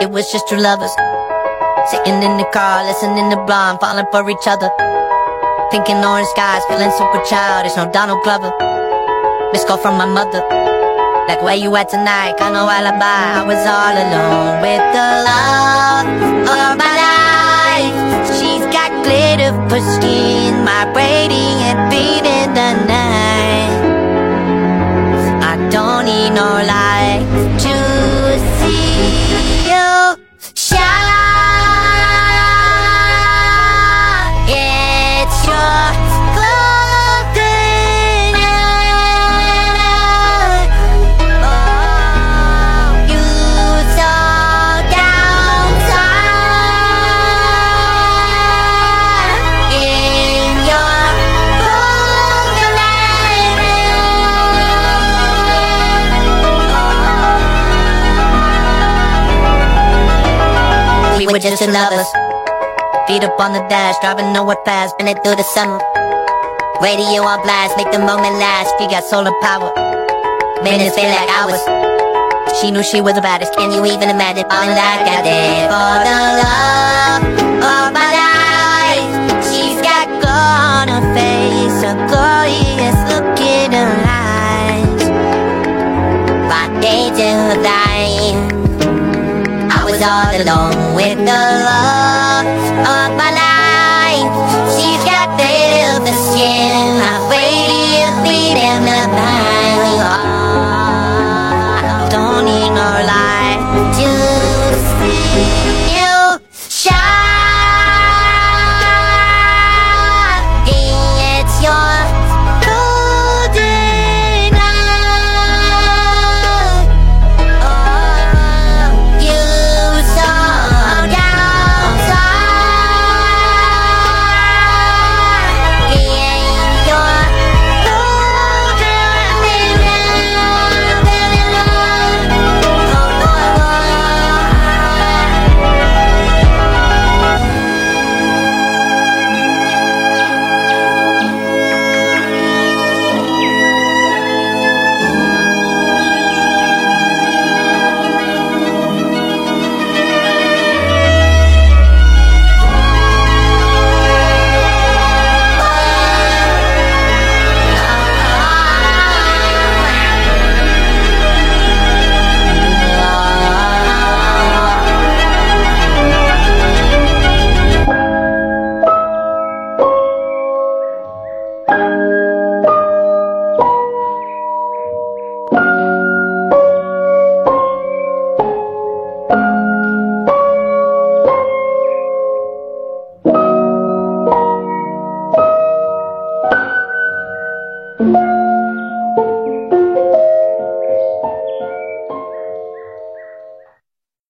It was just two lovers. Sitting in the car, listening to Blonde Falling for each other. Thinking orange skies, feeling super childish No Donald Glover. Miss call from my mother. Like where you at tonight, got no alibi. I was all alone with the love of my life. She's got glitter for skin My radiant beat in the night. I don't need no light were just two lovers Feet up on the dash, driving nowhere fast, it through the summer. Radio on blast, make the moment last. She got solar power, minutes feel like hours. She knew she was the baddest. Can you even imagine like I did for the love Was all alone with the love of my life. She's got the the